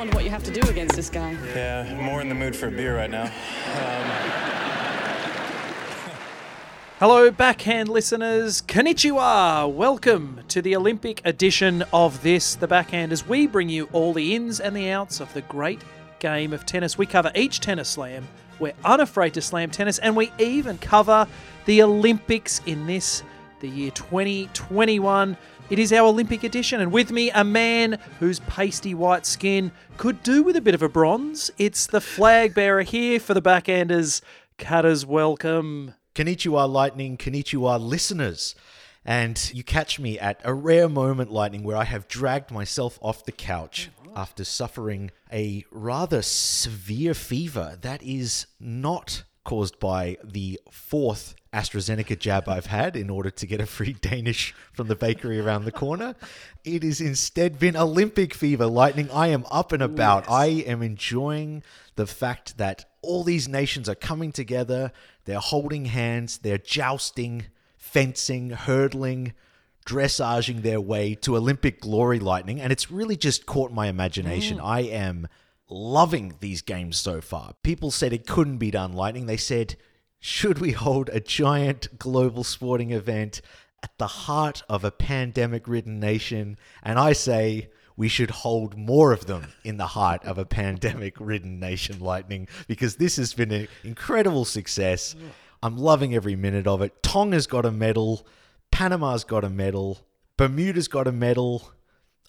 wonder what you have to do against this guy. Yeah, more in the mood for a beer right now. Um, Hello, backhand listeners. Konnichiwa. Welcome to the Olympic edition of this, The Backhand, as we bring you all the ins and the outs of the great game of tennis. We cover each tennis slam. We're unafraid to slam tennis, and we even cover the Olympics in this, the year 2021. It is our Olympic edition, and with me, a man whose pasty white skin could do with a bit of a bronze. It's the flag bearer here for the backhanders. Cutters, welcome. Konnichiwa, Lightning. Konnichiwa, listeners. And you catch me at a rare moment, Lightning, where I have dragged myself off the couch after suffering a rather severe fever that is not caused by the fourth AstraZeneca jab I've had in order to get a free Danish from the bakery around the corner. It has instead been Olympic fever, Lightning. I am up and about. I am enjoying the fact that all these nations are coming together. They're holding hands, they're jousting, fencing, hurdling, dressaging their way to Olympic glory, Lightning. And it's really just caught my imagination. Mm. I am loving these games so far. People said it couldn't be done, Lightning. They said, should we hold a giant global sporting event at the heart of a pandemic ridden nation? And I say, we should hold more of them in the heart of a pandemic ridden nation, Lightning, because this has been an incredible success. I'm loving every minute of it. Tonga's got a medal, Panama's got a medal, Bermuda's got a medal.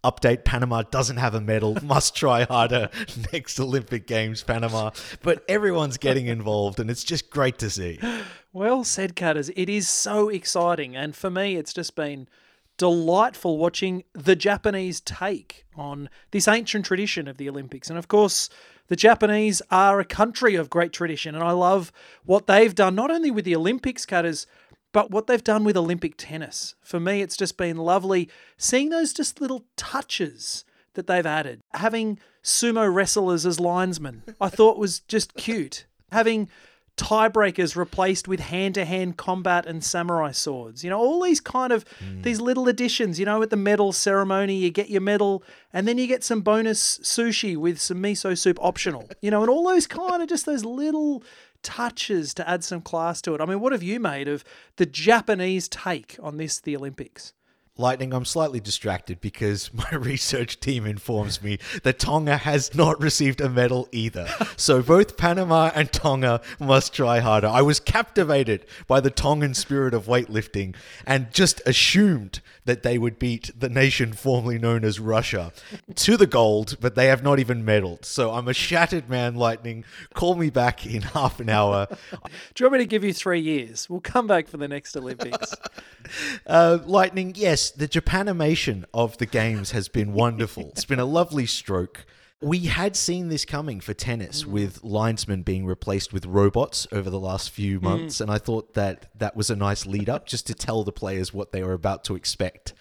Update Panama doesn't have a medal. Must try harder next Olympic Games, Panama. But everyone's getting involved, and it's just great to see. Well said, Cutters. It is so exciting. And for me, it's just been delightful watching the Japanese take on this ancient tradition of the Olympics. And of course, the Japanese are a country of great tradition. And I love what they've done, not only with the Olympics, Cutters, but what they've done with Olympic tennis. For me, it's just been lovely seeing those just little touches that they've added. Having sumo wrestlers as linesmen, I thought was just cute. Having tiebreakers replaced with hand-to-hand combat and samurai swords. You know, all these kind of hmm. these little additions. You know, at the medal ceremony, you get your medal, and then you get some bonus sushi with some miso soup optional. You know, and all those kind of just those little touches to add some class to it. I mean, what have you made of the Japanese take on this, the Olympics? Lightning, I'm slightly distracted because my research team informs me that Tonga has not received a medal either. So both Panama and Tonga must try harder. I was captivated by the Tongan spirit of weightlifting and just assumed that they would beat the nation formerly known as Russia to the gold, but they have not even medaled. So I'm a shattered man, Lightning. Call me back in half an hour. Do you want me to give you three years? We'll come back for the next Olympics. Uh, Lightning, yes, the Japanimation of the games has been wonderful. It's been a lovely stroke. We had seen this coming for tennis with linesmen being replaced with robots over the last few months, and I thought that that was a nice lead up just to tell the players what they were about to expect.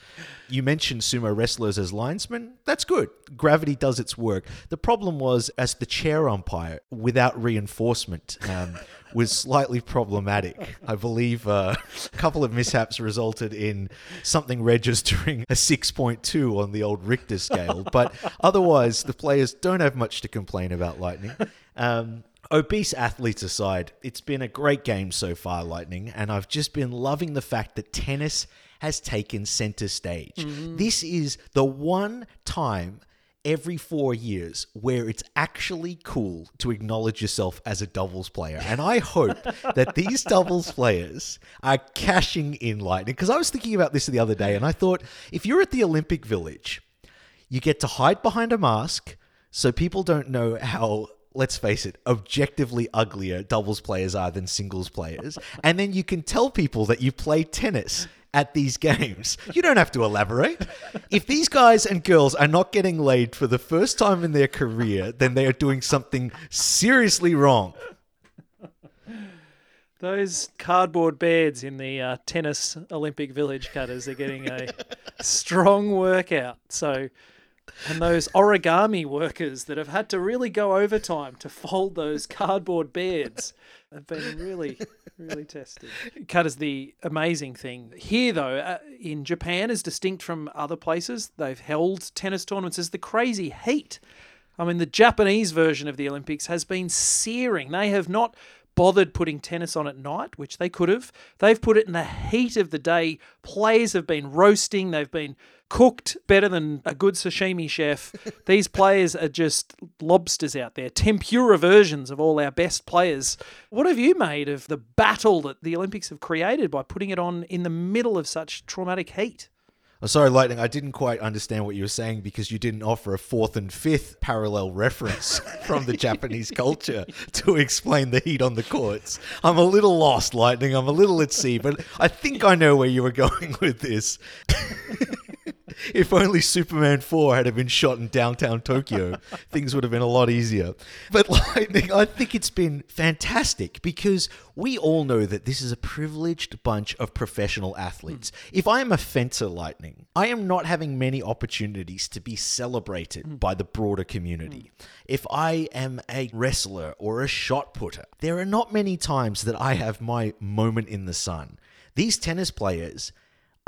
You mentioned sumo wrestlers as linesmen. That's good. Gravity does its work. The problem was, as the chair umpire, without reinforcement, um, was slightly problematic. I believe uh, a couple of mishaps resulted in something registering a 6.2 on the old Richter scale. But otherwise, the players don't have much to complain about, Lightning. Um, Obese athletes aside, it's been a great game so far, Lightning, and I've just been loving the fact that tennis has taken center stage. This is the one time every four years where it's actually cool to acknowledge yourself as a doubles player. And I hope that these doubles players are cashing in lightning. Because I was thinking about this the other day and I thought if you're at the Olympic Village, you get to hide behind a mask so people don't know how let's face it objectively uglier doubles players are than singles players and then you can tell people that you play tennis at these games. You don't have to elaborate. If these guys and girls are not getting laid for the first time in their career then they are doing something seriously wrong. Those cardboard beds in the uh, tennis Olympic Village cutters are getting a strong workout. So and those origami workers that have had to really go overtime to fold those cardboard beds have been really, really tested. Cut is the amazing thing. Here, though, uh, in Japan, is distinct from other places, they've held tennis tournaments, is the crazy heat. I mean, the Japanese version of the Olympics has been searing. They have not bothered putting tennis on at night, which they could have. They've put it in the heat of the day. Players have been roasting, they've been cooked better than a good sashimi chef. These players are just lobsters out there, tempura versions of all our best players. What have you made of the battle that the Olympics have created by putting it on in the middle of such traumatic heat? Oh, sorry, Lightning, I didn't quite understand what you were saying because you didn't offer a fourth and fifth parallel reference from the Japanese culture to explain the heat on the courts. I'm a little lost, Lightning. I'm a little at sea, but I think I know where you were going with this. if only Superman 4 had been shot in downtown Tokyo, things would have been a lot easier. But Lightning, I think it's been fantastic because we all know that this is a privileged bunch of professional athletes. Hmm. If I am a fencer, Lightning, I am not having many opportunities to be celebrated hmm. by the broader community. Hmm. If I am a wrestler or a shot putter, there are not many times that I have my moment in the sun. These tennis players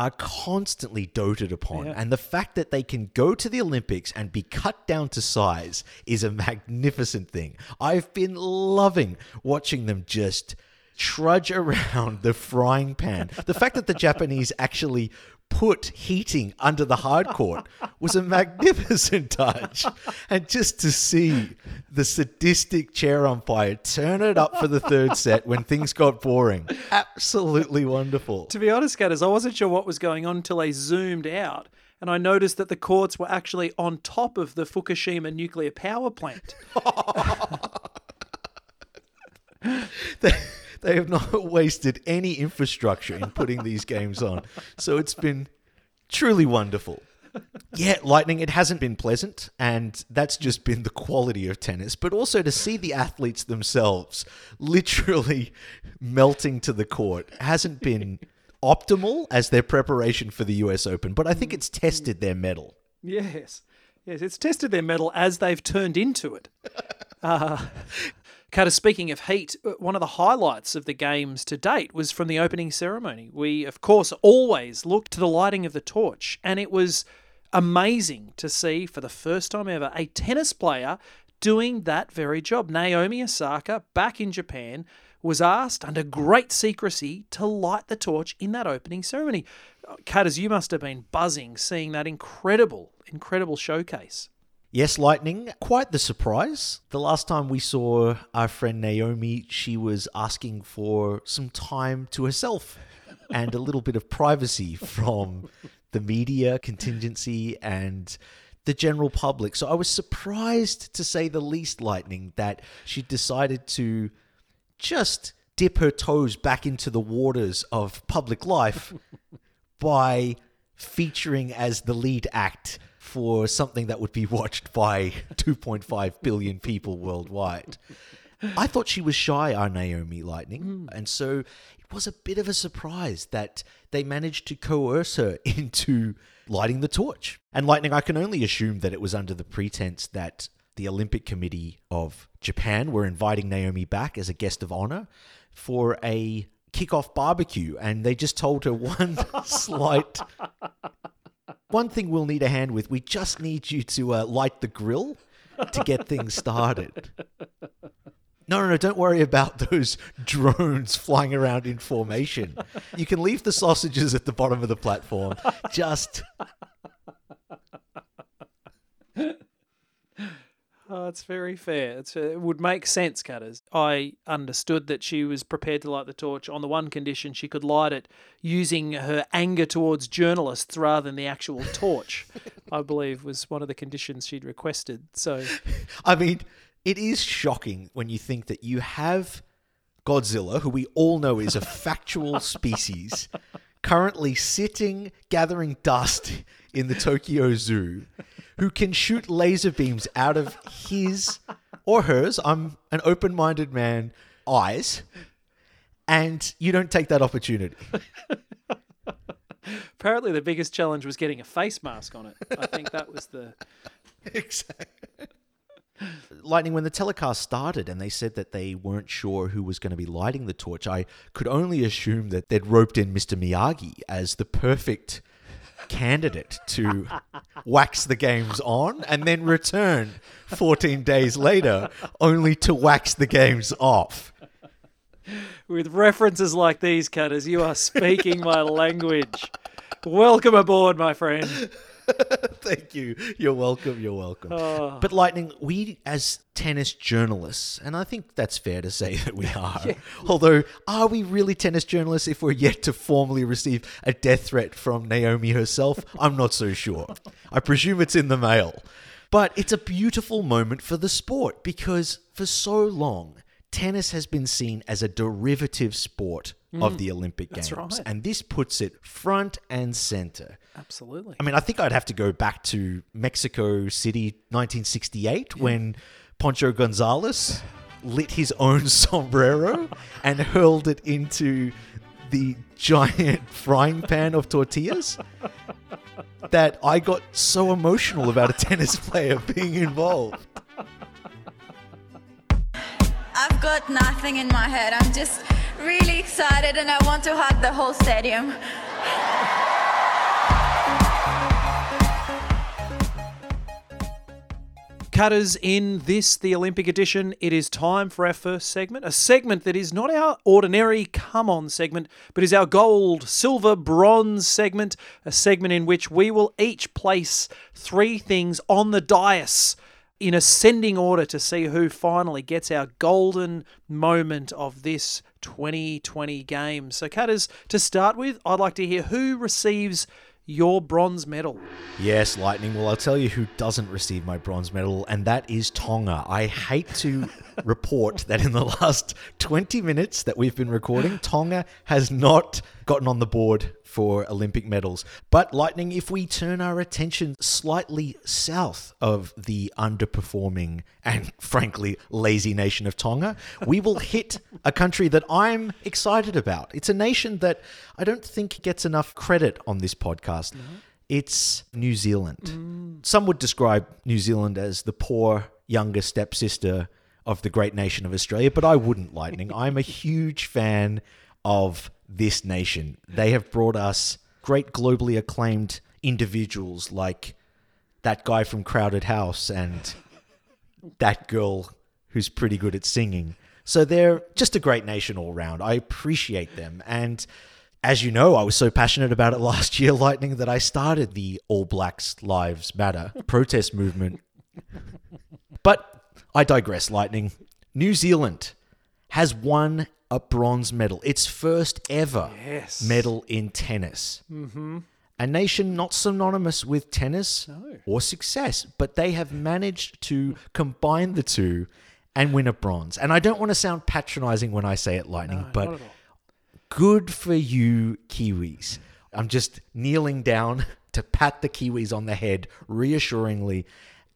are constantly doted upon. Yeah. And the fact that they can go to the Olympics and be cut down to size is a magnificent thing. I've been loving watching them just trudge around the frying pan. The fact that the Japanese actually put heating under the hard court was a magnificent touch. And just to see the sadistic chair umpire turn it up for the third set when things got boring, absolutely wonderful. To be honest, Cutters, I wasn't sure what was going on until I zoomed out and I noticed that the courts were actually on top of the Fukushima nuclear power plant. they, have not wasted any infrastructure in putting these games on. So it's been truly wonderful. Yeah, Lightning, it hasn't been pleasant, and that's just been the quality of tennis, but also to see the athletes themselves literally melting to the court hasn't been optimal as their preparation for the US Open, but I think it's tested their mettle. Yes. Yes, it's tested their metal as they've turned into it. Uh, Carter, speaking of heat, uh, one of the highlights of the games to date was from the opening ceremony. We, of course, always look to the lighting of the torch, and it was amazing to see for the first time ever a tennis player doing that very job. Naomi Osaka, back in Japan, was asked under great secrecy to light the torch in that opening ceremony. Cutters, you must have been buzzing seeing that incredible, incredible showcase. Yes, Lightning, quite the surprise. The last time we saw our friend Naomi, she was asking for some time to herself and a little bit of privacy from the media, contingency, and the general public. So I was surprised, to say the least, Lightning, that she decided to just dip her toes back into the waters of public life by featuring as the lead act for something that would be watched by 2.5 billion people worldwide. I thought she was shy, our Naomi Lightning, hmm. and so it was a bit of a surprise that they managed to coerce her into lighting the torch. And Lightning, I can only assume that it was under the pretense that the Olympic Committee of Japan were inviting Naomi back as a guest of honor for a kickoff barbecue, and they just told her one slight. One thing we'll need a hand with, we just need you to uh, light the grill to get things started. No, no, no, don't worry about those drones flying around in formation. You can leave the sausages at the bottom of the platform. Just Oh, it's very fair. It's, uh, it would make sense, Cutters. I understood that she was prepared to light the torch on the one condition she could light it using her anger towards journalists rather than the actual torch, I believe was one of the conditions she'd requested. So, I mean, it is shocking when you think that you have Godzilla, who we all know is a factual species, currently sitting gathering dust in the Tokyo Zoo, who can shoot laser beams out of his or hers, I'm an open minded man, eyes, and you don't take that opportunity. apparently, the biggest challenge was getting a face mask on it. I think that was the Exactly. Lightning, when the telecast started and they said that they weren't sure who was going to be lighting the torch, I could only assume that they'd roped in Mr. Miyagi as the perfect candidate to wax the games on and then return 14 days later only to wax the games off. With references like these, Cutters, you are speaking my language. Welcome aboard, my friend. Thank you. You're welcome. You're welcome. Oh. But Lightning, we as tennis journalists, and I think that's fair to say that we are. Although, are we really tennis journalists if we're yet to formally receive a death threat from Naomi herself? I'm not so sure. I presume it's in the mail. But it's a beautiful moment for the sport because for so long, tennis has been seen as a derivative sport of mm. the Olympic Games. right. And this puts it front and center. Absolutely. I mean, I think I'd have to go back to Mexico City, 1968, when Pancho Gonzales lit his own sombrero and hurled it into the giant frying pan of tortillas. That I got so emotional about a tennis player being involved. I've got nothing in my head. I'm just really excited and I want to hug the whole stadium. Cutters, in this, the Olympic edition, it is time for our first segment. A segment that is not our ordinary come on segment, but is our gold, silver, bronze segment. A segment in which we will each place three things on the dais in ascending order to see who finally gets our golden moment of this 2020 game. So, Cutters, to start with, I'd like to hear who receives your bronze medal. Yes, Lightning. Well, I'll tell you who doesn't receive my bronze medal, and that is Tonga. I hate to report that in the last 20 minutes that we've been recording, Tonga has not gotten on the board for Olympic medals. But, Lightning, if we turn our attention slightly south of the underperforming and, frankly, lazy nation of Tonga, we will hit a country that I'm excited about. It's a nation that I don't think gets enough credit on this podcast. It's New Zealand. Mm. Some would describe New Zealand as the poor younger stepsister of the great nation of Australia, but I wouldn't, Lightning. I'm a huge fan of this nation. They have brought us great globally acclaimed individuals like that guy from Crowded House and that girl who's pretty good at singing. So they're just a great nation all round. I appreciate them. And as you know, I was so passionate about it last year, Lightning, that I started the All Blacks Lives Matter protest movement. But I digress, Lightning. New Zealand has won a bronze medal, its first ever Yes. medal in tennis. Mm-hmm. A nation not synonymous with tennis or success, but they have managed to combine the two and win a bronze. And I don't want to sound patronizing when I say it, Lightning, but at all. good for you, Kiwis. I'm just kneeling down to pat the Kiwis on the head reassuringly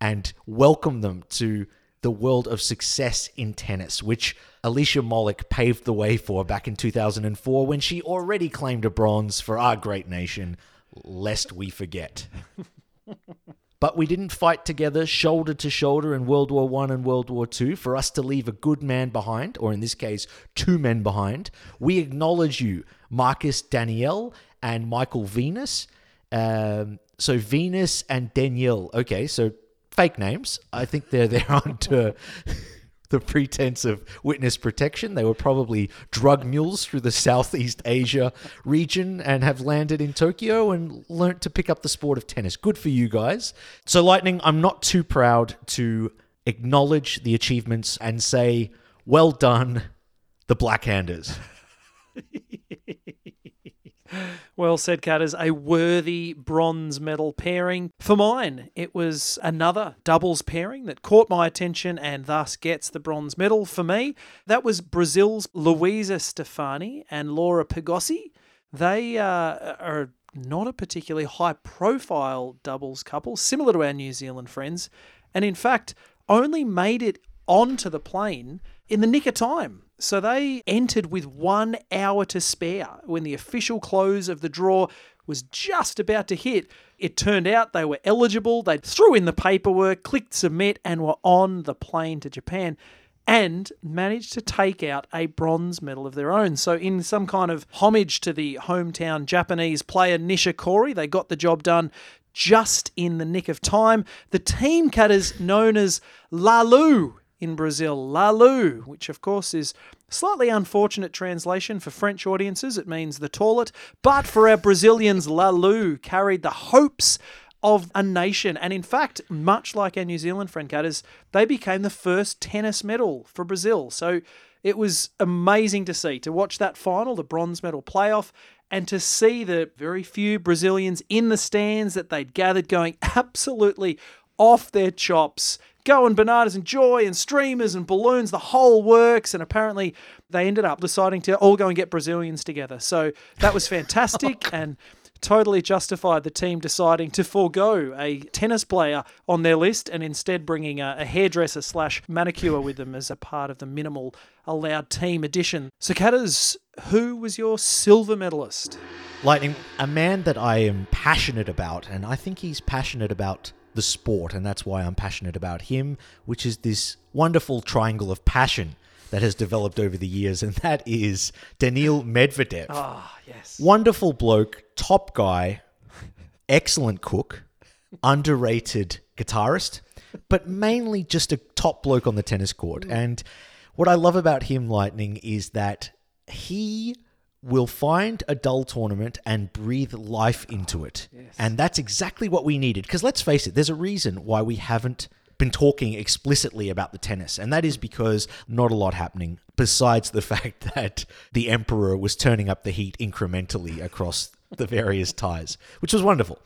and welcome them to the world of success in tennis, which Alicia Molik paved the way for back in 2004 when she already claimed a bronze for our great nation, lest we forget. But we didn't fight together shoulder to shoulder in World War One and World War Two for us to leave a good man behind, or in this case, two men behind. We acknowledge you, Marcus Daniel and Michael Venus. Um, so Venus and Danielle. Okay, so fake names. I think they're there under the pretense of witness protection. They were probably drug mules through the Southeast Asia region and have landed in Tokyo and learnt to pick up the sport of tennis. Good for you guys. So, Lightning, I'm not too proud to acknowledge the achievements and say, well done, the Blackhanders. Well said, Cutters. A worthy bronze medal pairing. For mine, it was another doubles pairing that caught my attention and thus gets the bronze medal. For me, that was Brazil's Luisa Stefani and Laura Pigossi. They uh, are not a particularly high profile doubles couple, similar to our New Zealand friends, and in fact, only made it onto the plane in the nick of time. So they entered with one hour to spare when the official close of the draw was just about to hit. It turned out they were eligible. They threw in the paperwork, clicked submit, and were on the plane to Japan and managed to take out a bronze medal of their own. So, in some kind of homage to the hometown Japanese player Nishikori, they got the job done just in the nick of time. The team cutters known as Lalu in Brazil, Lalu, which of course is slightly unfortunate translation for French audiences. It means the toilet, but for our Brazilians, Lalu carried the hopes of a nation. And in fact, much like our New Zealand friend cutters, they became the first tennis medal for Brazil. So it was amazing to see, to watch that final, the bronze medal playoff, and to see the very few Brazilians in the stands that they'd gathered going absolutely off their chops, going bananas and joy and streamers and balloons, the whole works. And apparently they ended up deciding to all go and get Brazilians together. So that was fantastic. and totally justified the team deciding to forego a tennis player on their list and instead bringing a, a hairdresser slash manicure with them as a part of the minimal allowed team addition. So, Cutters, who was your silver medalist? Lightning, a man that I am passionate about, and I think he's passionate about the sport, and that's why I'm passionate about him, which is this wonderful triangle of passion that has developed over the years, and that is Daniil Medvedev. Ah, yes. Wonderful bloke, top guy, excellent cook, underrated guitarist, but mainly just a top bloke on the tennis court. And what I love about him, Lightning, is that he will find a dull tournament and breathe life into it. And that's exactly what we needed. Because let's face it, there's a reason why we haven't been talking explicitly about the tennis, and that is because not a lot happening besides the fact that the emperor was turning up the heat incrementally across the various ties, which was wonderful.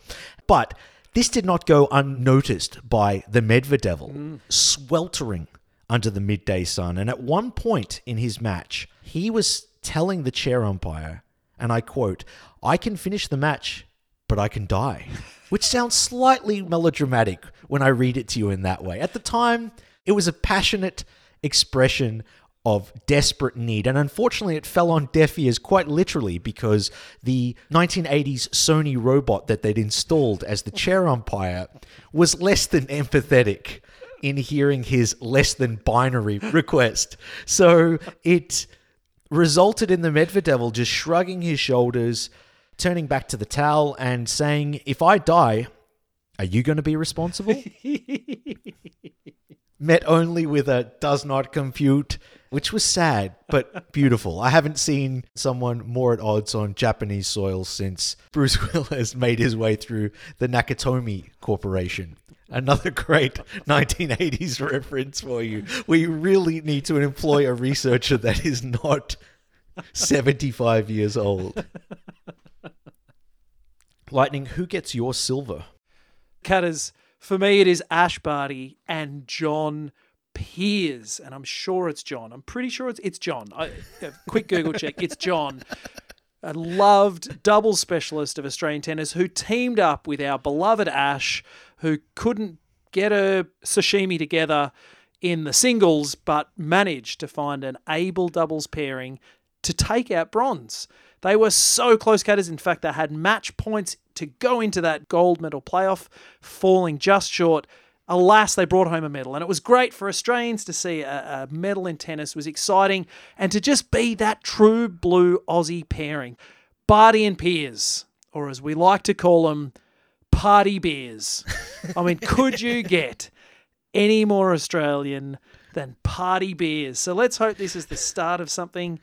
But this did not go unnoticed by the Medvedev, mm. sweltering under the midday sun. And at one point in his match, he was telling the chair umpire, and I quote, I can finish the match, but I can die. Which sounds slightly melodramatic when I read it to you in that way. At the time, it was a passionate expression of desperate need. And unfortunately, it fell on deaf ears quite literally because the 1980s Sony robot that they'd installed as the chair umpire was less than empathetic in hearing his less than binary request. So it resulted in the Medvedev just shrugging his shoulders, turning back to the towel, and saying, If I die, are you going to be responsible? Met only with a does not compute, which was sad but beautiful. I haven't seen someone more at odds on Japanese soil since Bruce Willis made his way through the Nakatomi Corporation. Another great 1980s reference for you. We really need to employ a researcher that is not 75 years old. Lightning, who gets your silver? Cutters, for me, it is Ash Barty and John Peers, and I'm sure it's John. I'm pretty sure it's it's John. I, quick Google check. It's John. A loved double specialist of Australian tennis who teamed up with our beloved Ash, who couldn't get a sashimi together in the singles, but managed to find an able doubles pairing to take out bronze. They were so close cutters. In fact, they had match points to go into that gold medal playoff, falling just short. Alas, they brought home a medal, and it was great for Australians to see a, a medal in tennis. It was exciting, and to just be that true blue Aussie pairing, Barty and Peers, or as we like to call them, party beers. I mean, could you get any more Australian than party beers? So let's hope this is the start of something.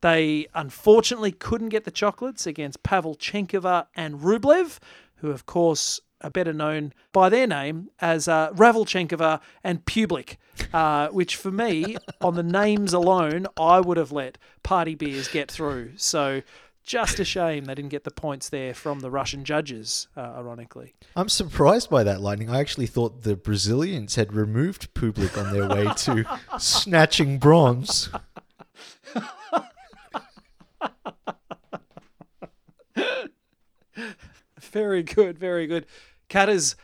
They unfortunately couldn't get the chocolates against Pavlyuchenkova and Rublev, who, of course, are better known by their name as uh, Ravelchenkova and Public, uh, which for me, on the names alone, I would have let Party Beers get through. So just a shame they didn't get the points there from the Russian judges, uh, ironically. I'm surprised by that, Lightning. I actually thought the Brazilians had removed Public on their way to snatching bronze. Very good, very good. Cutters,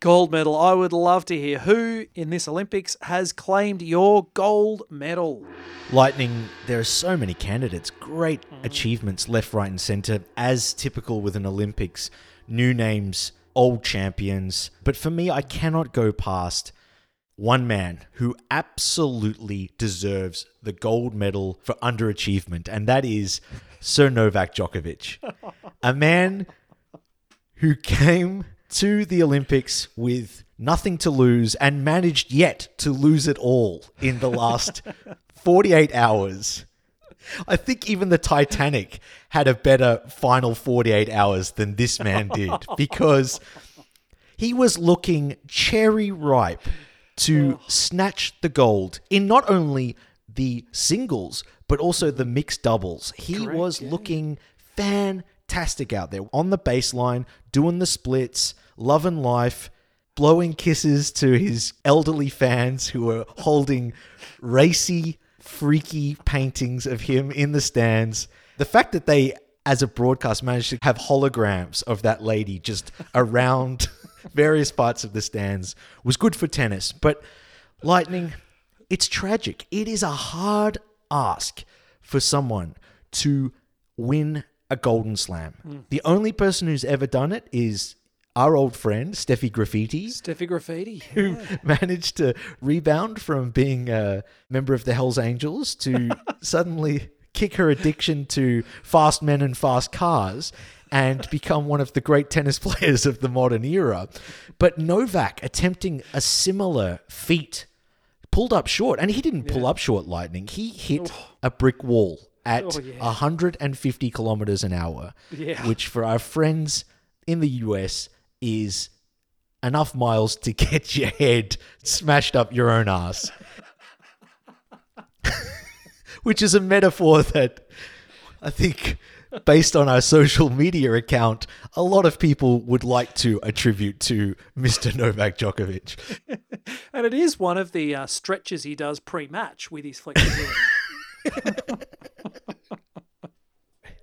gold medal. I would love to hear who in this Olympics has claimed your gold medal. Lightning, there are so many candidates, great achievements left, right, and centre, as typical with an Olympics. New names, old champions. But for me, I cannot go past one man who absolutely deserves the gold medal for underachievement, and that is Sir Novak Djokovic. A man who came to the Olympics with nothing to lose and managed yet to lose it all in the last 48 hours. I think even the Titanic had a better final 48 hours than this man did because he was looking cherry ripe to snatch the gold in not only the singles but also the mixed doubles. He was looking fantastic out there on the baseline, doing the splits, loving life, blowing kisses to his elderly fans who were holding racy, freaky paintings of him in the stands. The fact that they, as a broadcast, managed to have holograms of that lady just around various parts of the stands was good for tennis. But Lightning, it's tragic. It is a hard ask for someone to win a Golden Slam. Hmm. The only person who's ever done it is our old friend, Steffi Graffiti Steffi Graffiti. who managed to rebound from being a member of the Hells Angels to suddenly kick her addiction to fast men and fast cars and become one of the great tennis players of the modern era. But Novak attempting a similar feat pulled up short, and he didn't pull up short lightning. He hit oh. a brick wall at Oh, yeah. 150 kilometers an hour, Yeah. which for our friends in the US is enough miles to get your head smashed up your own ass. Which is a metaphor that I think, based on our social media account, a lot of people would like to attribute to Mr. Novak Djokovic. And it is one of the uh, stretches he does pre-match with his flexibility.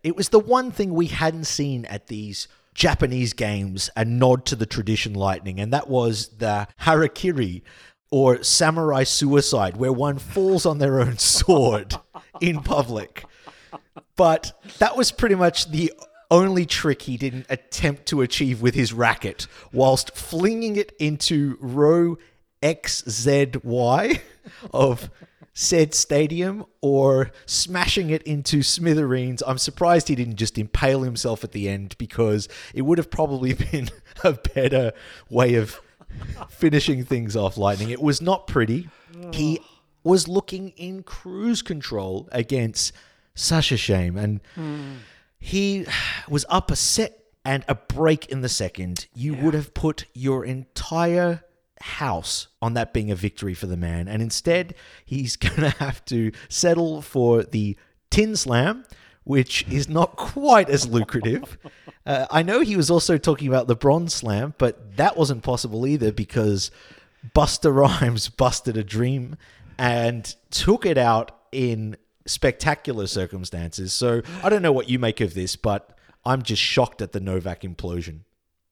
It was the one thing we hadn't seen at these Japanese games, a nod to the tradition lightning, and that was the harakiri or samurai suicide, where one falls on their own sword in public. But that was pretty much the only trick he didn't attempt to achieve with his racket, whilst flinging it into row XZY of said stadium or smashing it into smithereens. I'm surprised he didn't just impale himself at the end because it would have probably been a better way of finishing things off lightning. It was not pretty. He was looking in cruise control against such a shame and he was up a set and a break in the second. You would have put your entire house on that being a victory for the man. And instead, he's going to have to settle for the tin slam, which is not quite as lucrative. Uh, I know he was also talking about the bronze slam, but that wasn't possible either because Buster Rhymes busted a dream and took it out in spectacular circumstances. So I don't know what you make of this, but I'm just shocked at the Novak implosion.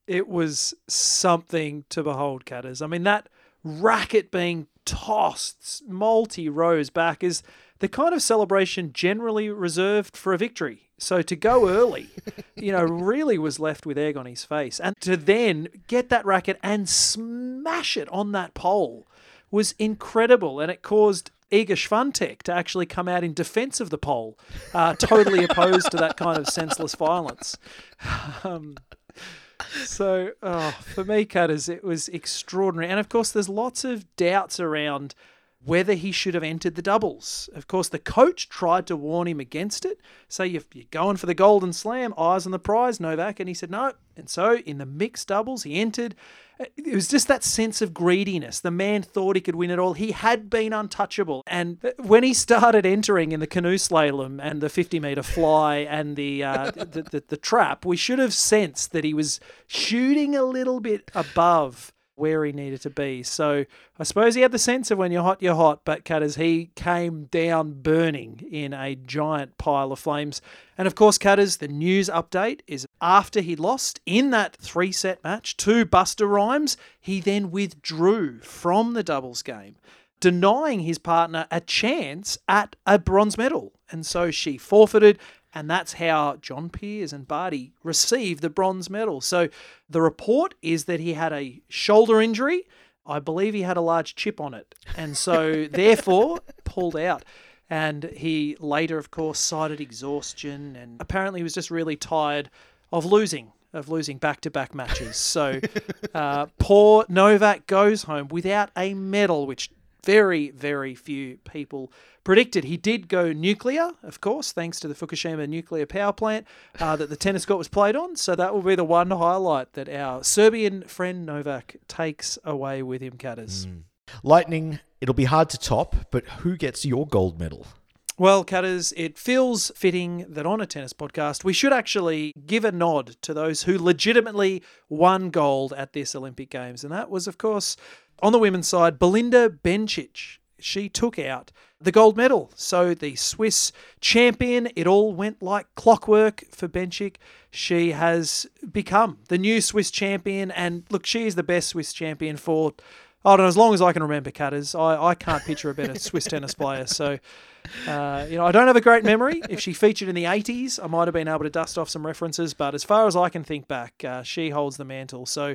it was something to behold, Cutters. I mean, that racket being tossed multi rows back is the kind of celebration generally reserved for a victory. So to go early, you know, really was left with egg on his face. And to then get that racket and smash it on that pole was incredible. And it caused Iga Swiatek to actually come out in defense of the pole, uh, totally opposed to that kind of senseless violence. Um, so, oh, for me, Cutters, it was extraordinary. And of course, there's lots of doubts around whether he should have entered the doubles. Of course, the coach tried to warn him against it. Say, you're, you're going for the golden slam, eyes on the prize, Novak. And he said, no. And so, in the mixed doubles, he entered. It was just that sense of greediness. The man thought he could win it all. He had been untouchable. And when he started entering in the canoe slalom and the 50 meter fly and the, uh, the, the, the trap, we should have sensed that he was shooting a little bit above where he needed to be. So I suppose he had the sense of when you're hot, you're hot, but Cutters, he came down burning in a giant pile of flames. And of course, Cutters, the news update is after he lost in that three set match to Buster Rhymes, he then withdrew from the doubles game denying his partner a chance at a bronze medal. And so she forfeited, and that's how John Peers and Barty received the bronze medal. So the report is that he had a shoulder injury. I believe he had a large chip on it, and so therefore pulled out. And he later, of course, cited exhaustion and apparently was just really tired of losing, of losing back to back matches. So uh, poor Novak goes home without a medal, which very, very few people predicted. He did go nuclear, of course, thanks to the Fukushima nuclear power plant uh, that the tennis court was played on. So that will be the one highlight that our Serbian friend Novak takes away with him, Cutters. Lightning, it'll be hard to top, but who gets your gold medal? Well, Cutters, it feels fitting that on a tennis podcast, we should actually give a nod to those who legitimately won gold at this Olympic Games. And that was, of course, on the women's side, Belinda Bencic. She took out the gold medal. So the Swiss champion, it all went like clockwork for Bencic. She has become the new Swiss champion. And look, she is the best Swiss champion for, I don't know, as long as I can remember, Cutters. I, I can't picture a better Swiss tennis player. So, uh, you know, I don't have a great memory. If she featured in the 80s, I might have been able to dust off some references. But as far as I can think back, uh, she holds the mantle. So,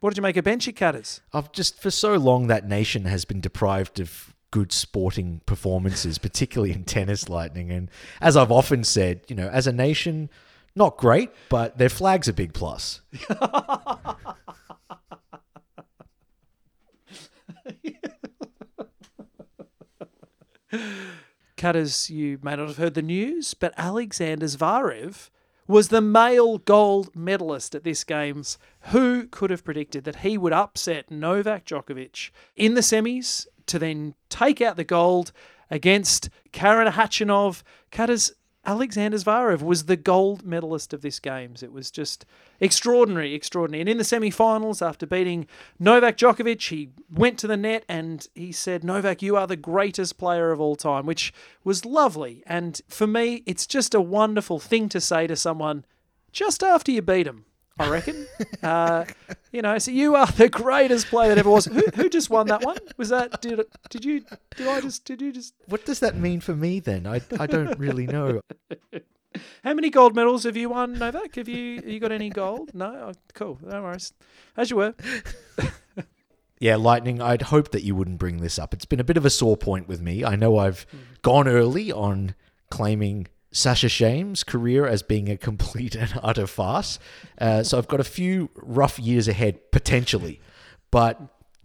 what did you make of Bencic, Cutters? I've just for so long that nation has been deprived of good sporting performances, particularly in tennis lightning. And as I've often said, you know, as a nation, not great, but their flag's a big plus. Cutters, you may not have heard the news, but Alexander Zverev was the male gold medalist at this games. Who could have predicted that he would upset Novak Djokovic in the semis to then take out the gold against Karen Khachanov? Cutters, Alexander Zverev was the gold medalist of this games. It was just extraordinary, extraordinary. And in the semi-finals, after beating Novak Djokovic, he went to the net and he said, "Novak, you are the greatest player of all time," which was lovely. And for me, it's just a wonderful thing to say to someone just after you beat him. I reckon. uh, you know, so you are the greatest player that ever was. Who, who just won that one? Was that did did you did I just did you just What does that mean for me then? I, I don't really know. How many gold medals have you won, Novak? Have you you got any gold? No, oh, cool. No worries. As you were. Yeah, Lightning, I'd hope that you wouldn't bring this up. It's been a bit of a sore point with me. I know I've gone early on claiming Sasha Shame's career as being a complete and utter farce. Uh, so I've got a few rough years ahead, potentially. But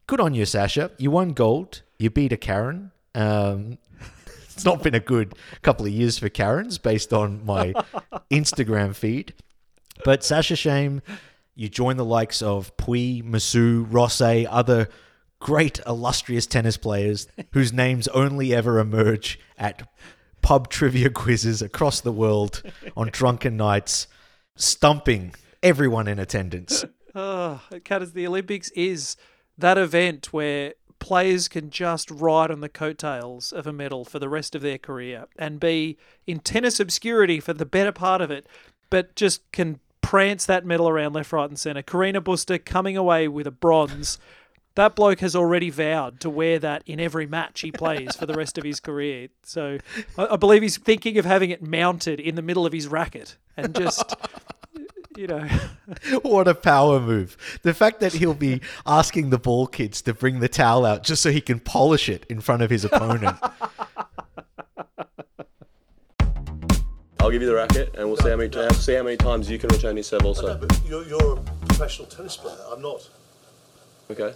good on you, Sasha. You won gold. You beat a Karen. Um, it's not been a good couple of years for Karens based on my Instagram feed. But Sasha Shame, you join the likes of Puig, Massú, Rosset, other great illustrious tennis players whose names only ever emerge at pub trivia quizzes across the world on drunken nights, stumping everyone in attendance. Ah, oh, Cutters, the Olympics is that event where players can just ride on the coattails of a medal for the rest of their career and be in tennis obscurity for the better part of it, but just can prance that medal around left, right, and centre. Carreño Busta coming away with a bronze. That bloke has already vowed to wear that in every match he plays for the rest of his career. So I, I believe he's thinking of having it mounted in the middle of his racket and just, you know. What a power move. The fact that he'll be asking the ball kids to bring the towel out just so he can polish it in front of his opponent. I'll give you the racket, and we'll see how many ti- see how many times you can return your serve. Also, No, but you're, you're a professional tennis player. I'm not. okay.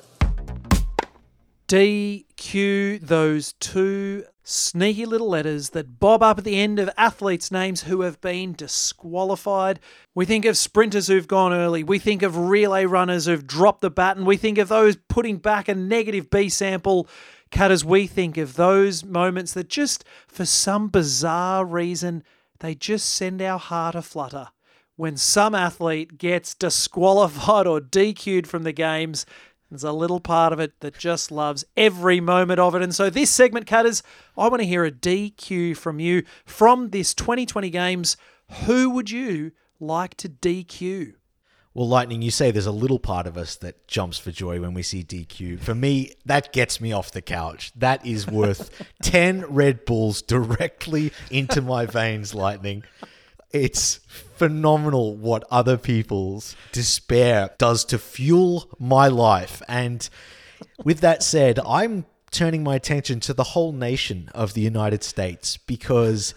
DQ those two sneaky little letters that bob up at the end of athletes' names who have been disqualified. We think of sprinters who've gone early. We think of relay runners who've dropped the baton. We think of those putting back a negative B sample. Cutters, we think of those moments that just, for some bizarre reason, they just send our heart a flutter. When some athlete gets disqualified or DQ'd from the games, There's a little part of it that just loves every moment of it. And so, this segment, Cutters, I want to hear a DQ from you from this 2020 Games. Who would you like to DQ? Well, Lightning, you say there's a little part of us that jumps for joy when we see DQ. For me, that gets me off the couch. That is worth 10 Red Bulls directly into my veins, Lightning. It's phenomenal what other people's despair does to fuel my life. And with that said, I'm turning my attention to the whole nation of the United States because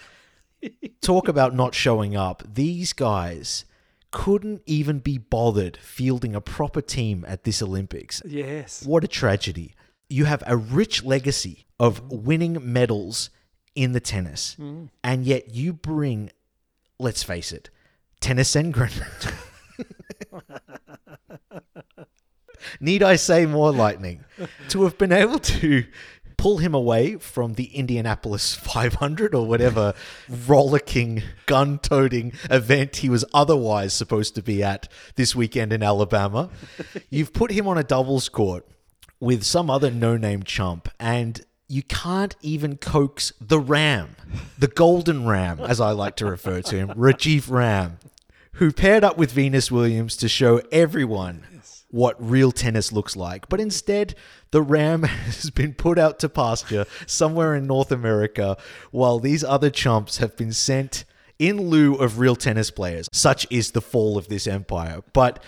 talk about not showing up. These guys couldn't even be bothered fielding a proper team at this Olympics. Yes. What a tragedy. You have a rich legacy of winning medals in the tennis, mm. and yet you bring, let's face it, Tennys Sandgren. Need I say more, Lightning? To have been able to pull him away from the Indianapolis 500 or whatever rollicking, gun toting event he was otherwise supposed to be at this weekend in Alabama. You've put him on a doubles court with some other no name chump, and you can't even coax the Ram, the Golden Ram, as I like to refer to him, Rajeev Ram, who paired up with Venus Williams to show everyone what real tennis looks like. But instead, the Ram has been put out to pasture somewhere in North America while these other chumps have been sent in lieu of real tennis players. Such is the fall of this empire. But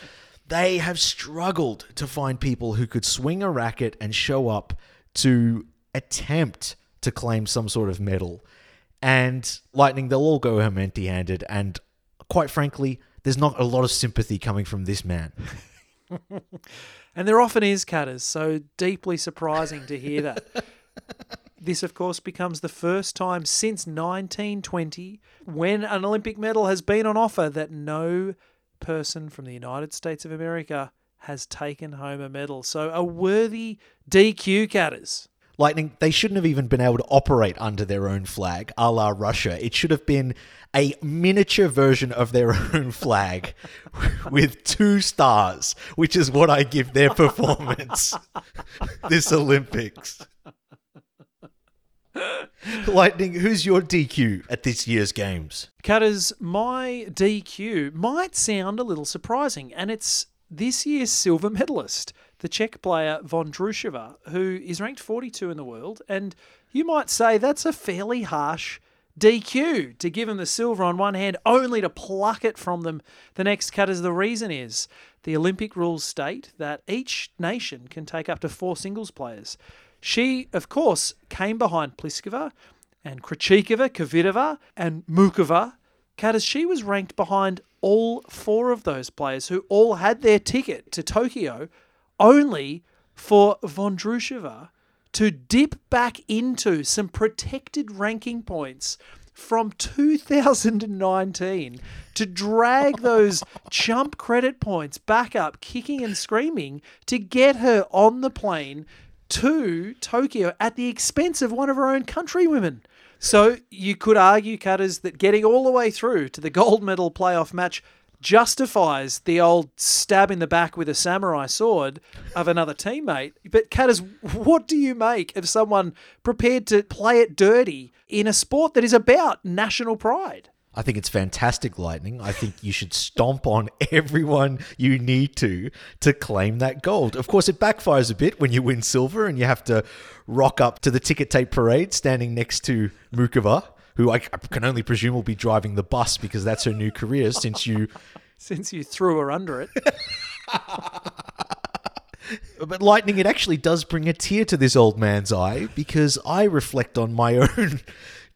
they have struggled to find people who could swing a racket and show up to attempt to claim some sort of medal. And Lightning, they'll all go home empty handed. And quite frankly, there's not a lot of sympathy coming from this man. And there often is, Cutters, so deeply surprising to hear that. this, of course, becomes the first time since 1920 when an Olympic medal has been on offer that no person from the United States of America has taken home a medal. So a worthy DQ, Cutters. Lightning, they shouldn't have even been able to operate under their own flag, a la Russia. It should have been a miniature version of their own flag with two stars, which is what I give their performance this Olympics. Lightning, who's your DQ at this year's games? Cutters, my DQ might sound a little surprising, and it's this year's silver medalist, the Czech player Vondrousova, who is ranked 42 in the world. And you might say that's a fairly harsh DQ to give them the silver on one hand, only to pluck it from them the next. Cutters, the reason is the Olympic rules state that each nation can take up to four singles players. She, of course, came behind Pliskova and Krejcikova, Kvitova, and Muchova. Cutters, she was ranked behind all four of those players who all had their ticket to Tokyo only for Vondrousova to dip back into some protected ranking points from 2019 to drag those chump credit points back up, kicking and screaming to get her on the plane to Tokyo at the expense of one of her own countrywomen. So you could argue, Cutters, that getting all the way through to the gold medal playoff match justifies the old stab in the back with a samurai sword of another teammate. But Cutters, what do you make of someone prepared to play it dirty in a sport that is about national pride? I think it's fantastic, Lightning. I think you should stomp on everyone you need to to claim that gold. Of course, it backfires a bit when you win silver and you have to rock up to the ticket tape parade standing next to Muchova, who I can only presume will be driving the bus because that's her new career since you. Since you threw her under it. But Lightning, it actually does bring a tear to this old man's eye because I reflect on my own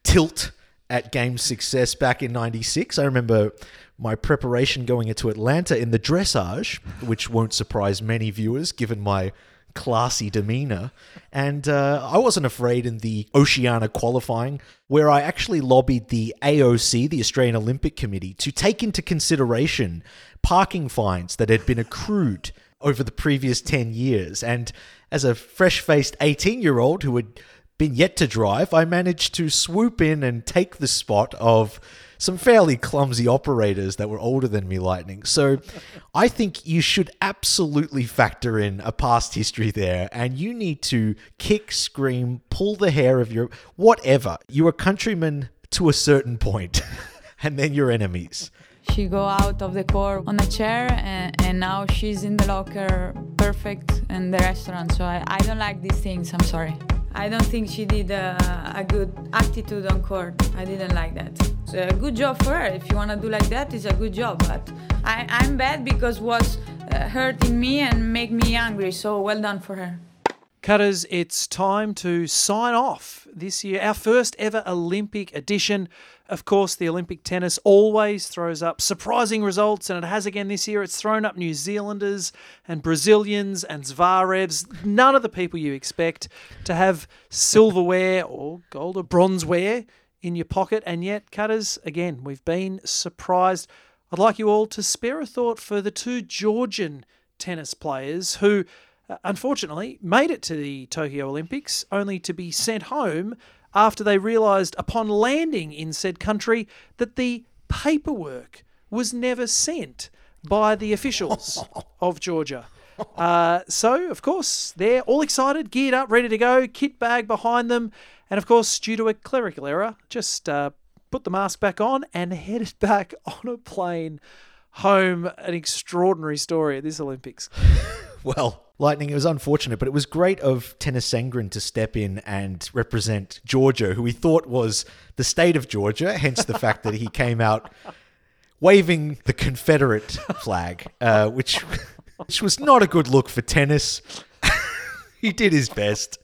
tilt at game success back in 96. I remember my preparation going into Atlanta in the dressage, which won't surprise many viewers given my classy demeanor. And uh, I wasn't afraid in the Oceania qualifying, where I actually lobbied the AOC, the Australian Olympic Committee, to take into consideration parking fines that had been accrued over the previous 10 years. And as a fresh faced 18 year old who had been yet to drive, I managed to swoop in and take the spot of some fairly clumsy operators that were older than me, Lightning. So I think you should absolutely factor in a past history there, and you need to kick, scream, pull the hair of your whatever. You're a countryman to a certain point, and then you're enemies. She go out of the court on a chair and, and now she's in the locker perfect in the restaurant. So I, I don't like these things. I'm sorry. I don't think she did a, a good attitude on court. I didn't like that. It's a good job for her. If you want to do like that, it's a good job. But I, I'm bad because was uh, hurting me and make me angry. So well done for her. Cutters, it's time to sign off this year, our first ever Olympic edition. Of course, the Olympic tennis always throws up surprising results, and it has again this year. It's thrown up New Zealanders and Brazilians and Zverevs, none of the people you expect to have silverware or gold or bronzeware in your pocket. And yet, Cutters, again, we've been surprised. I'd like you all to spare a thought for the two Georgian tennis players who uh, unfortunately made it to the Tokyo Olympics only to be sent home after they realised upon landing in said country that the paperwork was never sent by the officials of Georgia. Uh, so, of course, they're all excited, geared up, ready to go, kit bag behind them, and of course, due to a clerical error, just uh, put the mask back on and headed back on a plane home. An extraordinary story at this Olympics. Well, Lightning, it was unfortunate, but it was great of Tennys Sandgren to step in and represent Georgia, who we thought was the state of Georgia, hence the fact that he came out waving the Confederate flag, uh, which, which was not a good look for tennis. he did his best.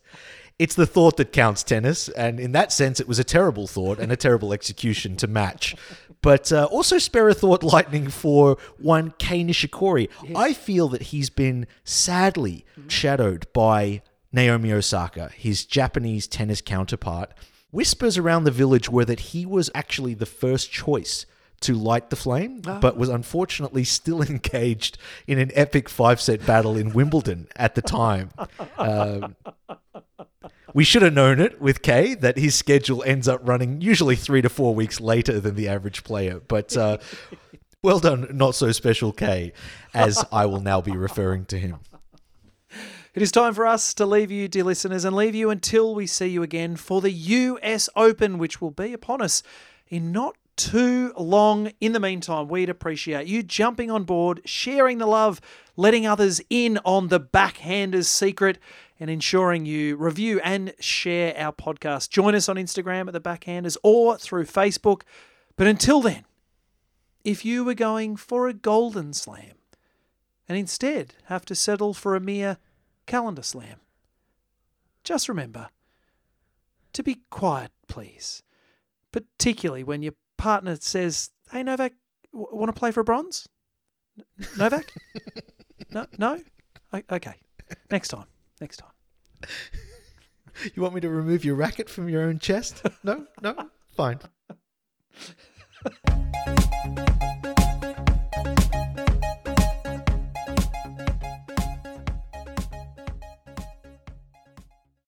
It's the thought that counts tennis, and in that sense, it was a terrible thought and a terrible execution to match. But uh, also spare a thought lightning for one Kei Nishikori. I feel that he's been sadly shadowed by Naomi Osaka, his Japanese tennis counterpart. Whispers around the village were that he was actually the first choice to light the flame, but was unfortunately still engaged in an epic five set battle in Wimbledon at the time. Um, we should have known it with Kei that his schedule ends up running usually three to four weeks later than the average player. But uh, well done, not so special Kei, as I will now be referring to him. It is time for us to leave you, dear listeners, and leave you until we see you again for the US Open, which will be upon us in not too long. In the meantime, we'd appreciate you jumping on board, sharing the love, letting others in on the backhander's secret, and ensuring you review and share our podcast. Join us on Instagram at the backhanders or through Facebook. But until then, if you were going for a golden slam and instead have to settle for a mere calendar slam, just remember to be quiet, please. Particularly when your partner says, Hey, Novak, w- want to play for a bronze? N- Novak? no? No? O- Okay. Next time. Next time. you want me to remove your racket from your own chest? No? No? Fine.